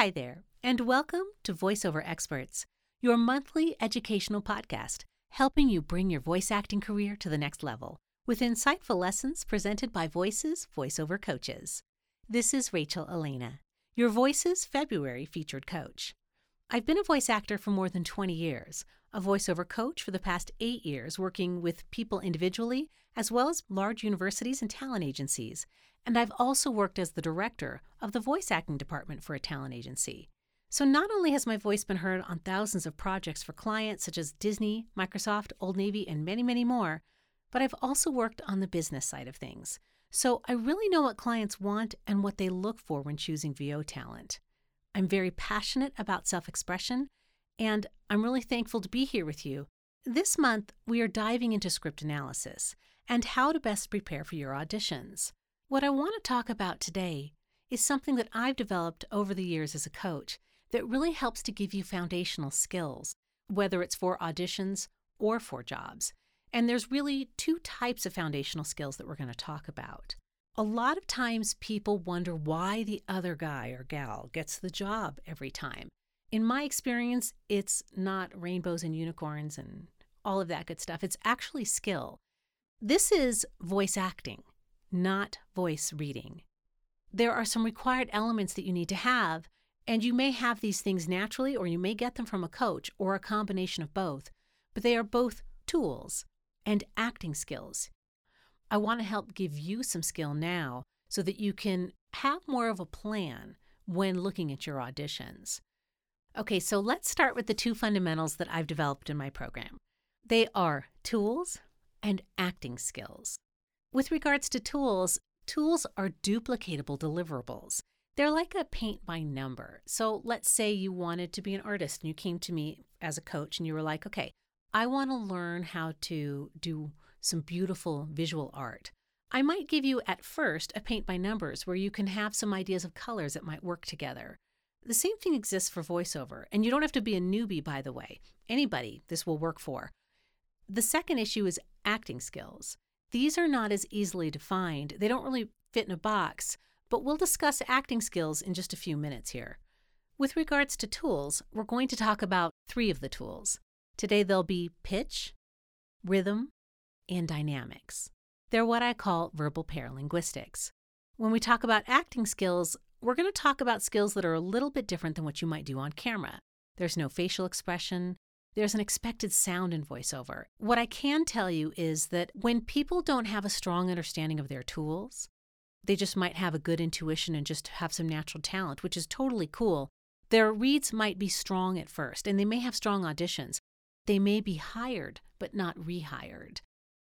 Hi there, and welcome to VoiceOver Experts, your monthly educational podcast, helping you bring your voice acting career to the next level with insightful lessons presented by Voices voiceover coaches. This is Rachel Elena, your Voices February featured coach. I've been a voice actor for more than 20 years, a voiceover coach for the past eight years, working with people individually as well as large universities and talent agencies, and I've also worked as the director of the voice acting department for a talent agency. So not only has my voice been heard on thousands of projects for clients such as Disney, Microsoft, Old Navy, and many, many more, but I've also worked on the business side of things. So I really know what clients want and what they look for when choosing VO talent. I'm very passionate about self expression, and I'm really thankful to be here with you. This month, we are diving into script analysis and how to best prepare for your auditions. What I want to talk about today is something that I've developed over the years as a coach that really helps to give you foundational skills, whether it's for auditions or for jobs. And there's really two types of foundational skills that we're going to talk about. A lot of times people wonder why the other guy or gal gets the job every time. In my experience, it's not rainbows and unicorns and all of that good stuff. It's actually skill. This is voice acting not voice reading. There are some required elements that you need to have, and you may have these things naturally or you may get them from a coach or a combination of both, but they are both tools and acting skills. I want to help give you some skill now so that you can have more of a plan when looking at your auditions. Okay, so let's start with the two fundamentals that I've developed in my program. They are tools and acting skills. With regards to tools, tools are duplicatable deliverables. They're like a paint by number. So let's say you wanted to be an artist and you came to me as a coach and you were like, okay, I want to learn how to do some beautiful visual art. I might give you at first a paint by numbers where you can have some ideas of colors that might work together. The same thing exists for voiceover, and you don't have to be a newbie, by the way. Anybody this will work for. The second issue is acting skills. These are not as easily defined. They don't really fit in a box, but we'll discuss acting skills in just a few minutes here. With regards to tools, we're going to talk about three of the tools. Today they'll be pitch, rhythm, and dynamics. They're what I call verbal paralinguistics. When we talk about acting skills, we're going to talk about skills that are a little bit different than what you might do on camera. There's no facial expression, there's an expected sound in voiceover. What I can tell you is that when people don't have a strong understanding of their tools, they just might have a good intuition and just have some natural talent, which is totally cool. Their reads might be strong at first, and they may have strong auditions. They may be hired, but not rehired,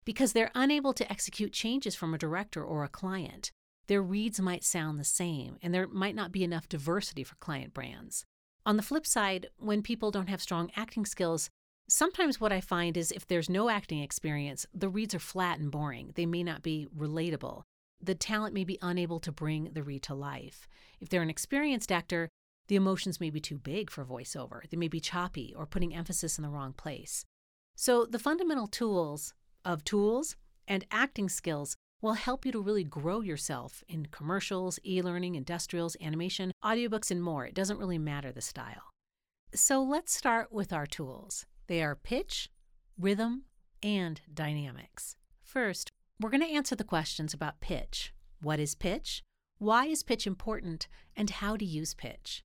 because they're unable to execute changes from a director or a client. Their reads might sound the same, and there might not be enough diversity for client brands. On the flip side, when people don't have strong acting skills, sometimes what I find is if there's no acting experience, the reads are flat and boring. They may not be relatable. The talent may be unable to bring the read to life. If they're an experienced actor, the emotions may be too big for voiceover. They may be choppy or putting emphasis in the wrong place. So, the fundamental tools of tools and acting skills will help you to really grow yourself in commercials, e learning, industrials, animation, audiobooks, and more. It doesn't really matter the style. So let's start with our tools. They are pitch, rhythm, and dynamics. First, we're going to answer the questions about pitch. What is pitch? Why is pitch important? And how to use pitch.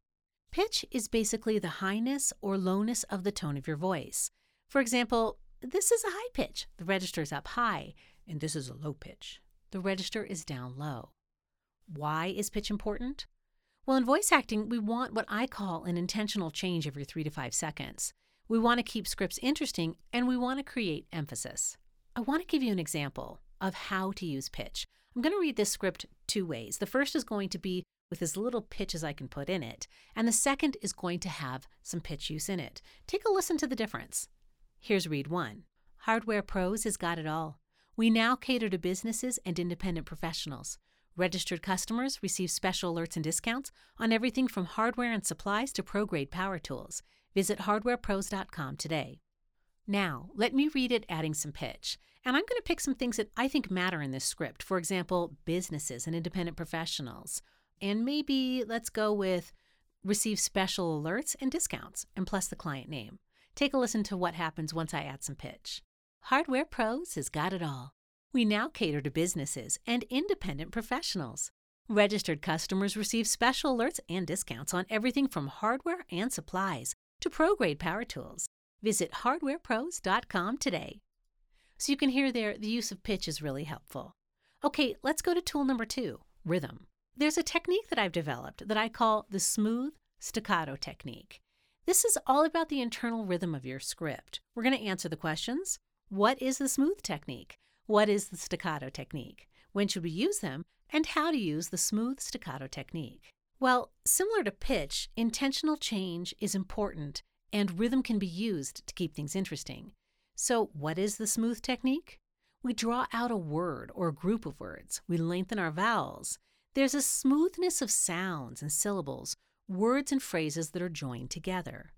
Pitch is basically the highness or lowness of the tone of your voice. For example, this is a high pitch, the register is up high, and this is a low pitch, the register is down low. Why is pitch important? Well, in voice acting, we want what I call an intentional change every three to five seconds. We want to keep scripts interesting and we want to create emphasis. I want to give you an example of how to use pitch. I'm going to read this script two ways. The first is going to be with as little pitch as I can put in it, and the second is going to have some pitch use in it. Take a listen to the difference. Here's read one Hardware Pros has got it all. We now cater to businesses and independent professionals. Registered customers receive special alerts and discounts on everything from hardware and supplies to pro grade power tools. Visit hardwarepros.com today. Now, let me read it adding some pitch. And I'm going to pick some things that I think matter in this script. For example, businesses and independent professionals. And maybe let's go with receive special alerts and discounts, and plus the client name. Take a listen to what happens once I add some pitch. Hardware Pros has got it all. We now cater to businesses and independent professionals. Registered customers receive special alerts and discounts on everything from hardware and supplies to pro grade power tools. Visit hardwarepros.com today. So you can hear there the use of pitch is really helpful. Okay, let's go to tool number two rhythm. There's a technique that I've developed that I call the smooth staccato technique. This is all about the internal rhythm of your script. We're going to answer the questions What is the smooth technique? What is the staccato technique? When should we use them? And how to use the smooth staccato technique. Well, similar to pitch, intentional change is important and rhythm can be used to keep things interesting. So, what is the smooth technique? We draw out a word or a group of words. We lengthen our vowels. There's a smoothness of sounds and syllables, words and phrases that are joined together.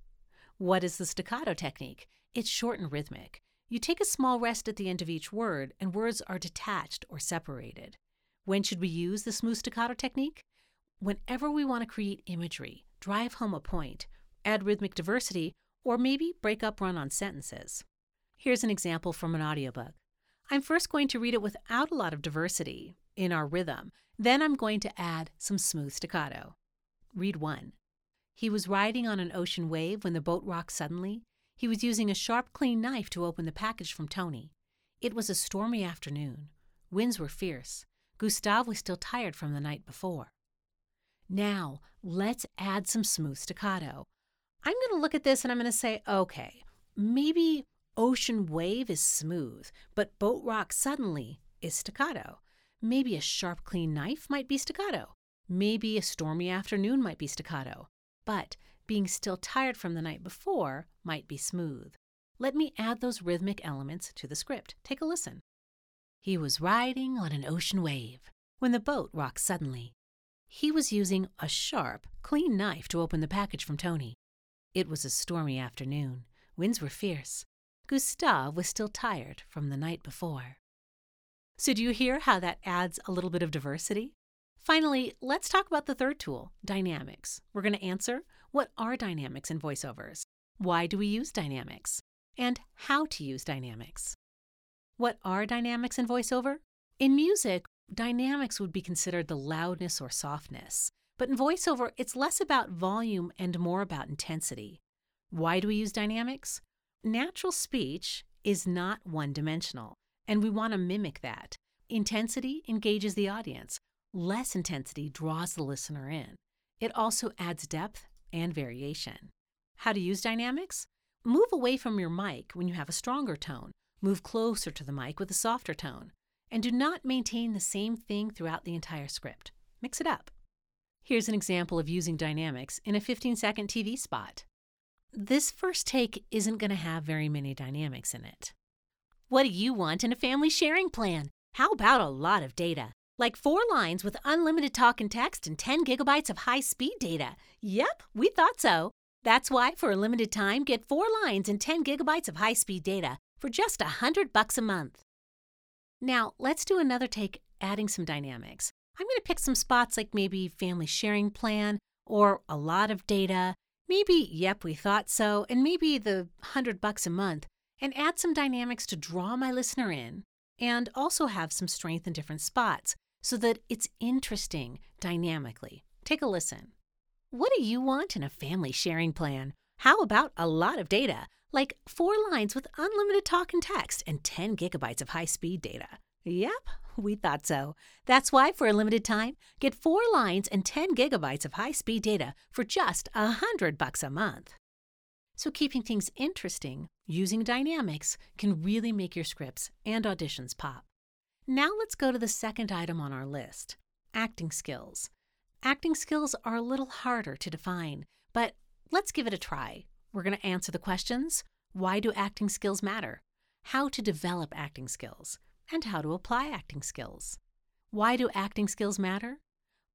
What is the staccato technique? It's short and rhythmic. You take a small rest at the end of each word, and words are detached or separated. When should we use the smooth staccato technique? Whenever we want to create imagery, drive home a point, add rhythmic diversity, or maybe break up run on sentences. Here's an example from an audiobook. I'm first going to read it without a lot of diversity in our rhythm then I'm going to add some smooth staccato. Read one. He was riding on an ocean wave when the boat rocked suddenly. He was using a sharp, clean knife to open the package from Tony. It was a stormy afternoon. Winds were fierce. Gustave was still tired from the night before. Now, let's add some smooth staccato. I'm going to look at this and I'm going to say, okay, maybe ocean wave is smooth, but boat rock suddenly is staccato. Maybe a sharp, clean knife might be staccato. Maybe a stormy afternoon might be staccato. But being still tired from the night before might be smooth. Let me add those rhythmic elements to the script. Take a listen. He was riding on an ocean wave when the boat rocked suddenly. He was using a sharp, clean knife to open the package from Tony. It was a stormy afternoon. Winds were fierce. Gustave was still tired from the night before. So, do you hear how that adds a little bit of diversity? Finally, let's talk about the third tool, dynamics. We're going to answer what are dynamics in voiceovers? Why do we use dynamics? And how to use dynamics. What are dynamics in voiceover? In music, dynamics would be considered the loudness or softness. But in voiceover, it's less about volume and more about intensity. Why do we use dynamics? Natural speech is not one dimensional. And we want to mimic that. Intensity engages the audience, less intensity draws the listener in. It also adds depth and variation. How to use dynamics? Move away from your mic when you have a stronger tone. Move closer to the mic with a softer tone. And do not maintain the same thing throughout the entire script. Mix it up. Here's an example of using dynamics in a 15 second TV spot. This first take isn't going to have very many dynamics in it. What do you want in a family sharing plan? How about a lot of data? Like four lines with unlimited talk and text and 10 gigabytes of high speed data. Yep, we thought so. That's why, for a limited time, get four lines and 10 gigabytes of high speed data for just a 100 bucks a month. Now, let's do another take adding some dynamics. I'm going to pick some spots like maybe family sharing plan or a lot of data, maybe yep, we thought so, and maybe the 100 bucks a month and add some dynamics to draw my listener in and also have some strength in different spots so that it's interesting dynamically. Take a listen. What do you want in a family sharing plan? How about a lot of data, like four lines with unlimited talk and text and 10 gigabytes of high speed data? Yep, we thought so. That's why, for a limited time, get four lines and 10 gigabytes of high speed data for just a hundred bucks a month. So, keeping things interesting using dynamics can really make your scripts and auditions pop. Now, let's go to the second item on our list acting skills. Acting skills are a little harder to define, but let's give it a try. We're going to answer the questions why do acting skills matter? How to develop acting skills, and how to apply acting skills. Why do acting skills matter?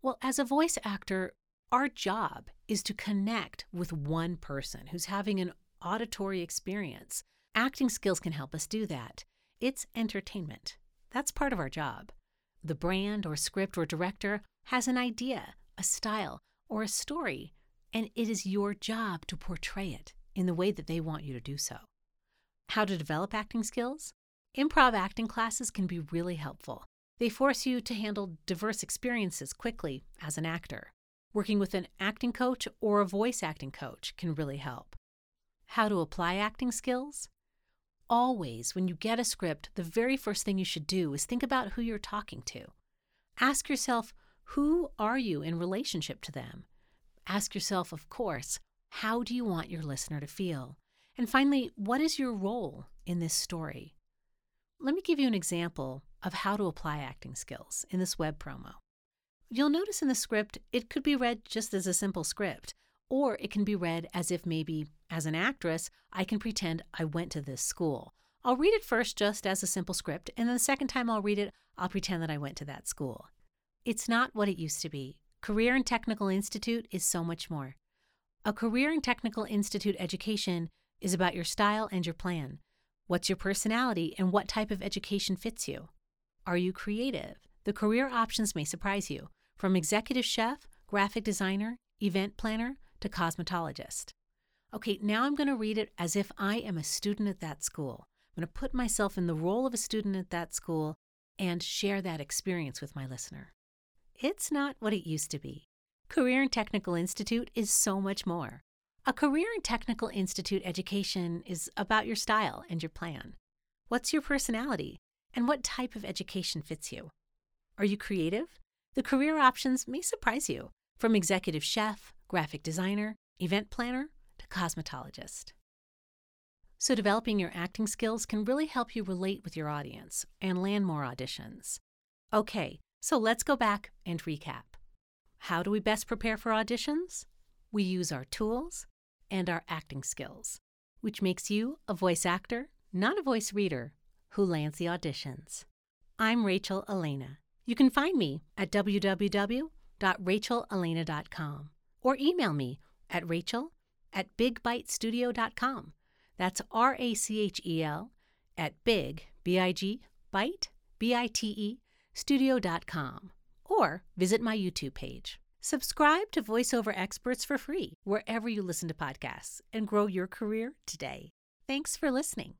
Well, as a voice actor, our job is to connect with one person who's having an auditory experience. Acting skills can help us do that. It's entertainment. That's part of our job. The brand or script or director has an idea, a style, or a story, and it is your job to portray it in the way that they want you to do so. How to develop acting skills? Improv acting classes can be really helpful. They force you to handle diverse experiences quickly as an actor. Working with an acting coach or a voice acting coach can really help. How to apply acting skills? Always, when you get a script, the very first thing you should do is think about who you're talking to. Ask yourself, who are you in relationship to them? Ask yourself, of course, how do you want your listener to feel? And finally, what is your role in this story? Let me give you an example of how to apply acting skills in this web promo. You'll notice in the script, it could be read just as a simple script, or it can be read as if maybe, as an actress, I can pretend I went to this school. I'll read it first just as a simple script, and then the second time I'll read it, I'll pretend that I went to that school. It's not what it used to be. Career and Technical Institute is so much more. A Career and Technical Institute education is about your style and your plan. What's your personality and what type of education fits you? Are you creative? The career options may surprise you, from executive chef, graphic designer, event planner, to cosmetologist. Okay, now I'm going to read it as if I am a student at that school. I'm going to put myself in the role of a student at that school and share that experience with my listener. It's not what it used to be. Career and Technical Institute is so much more. A Career and Technical Institute education is about your style and your plan. What's your personality? And what type of education fits you? Are you creative? The career options may surprise you, from executive chef, graphic designer, event planner, to cosmetologist. So, developing your acting skills can really help you relate with your audience and land more auditions. Okay, so let's go back and recap. How do we best prepare for auditions? We use our tools and our acting skills, which makes you a voice actor, not a voice reader, who lands the auditions. I'm Rachel Elena. You can find me at www.rachelelena.com or email me at rachel at bigbitestudio.com. That's R A C H E L at big, B I G, bite, B I T E, studio.com. Or visit my YouTube page. Subscribe to VoiceOver Experts for free wherever you listen to podcasts and grow your career today. Thanks for listening.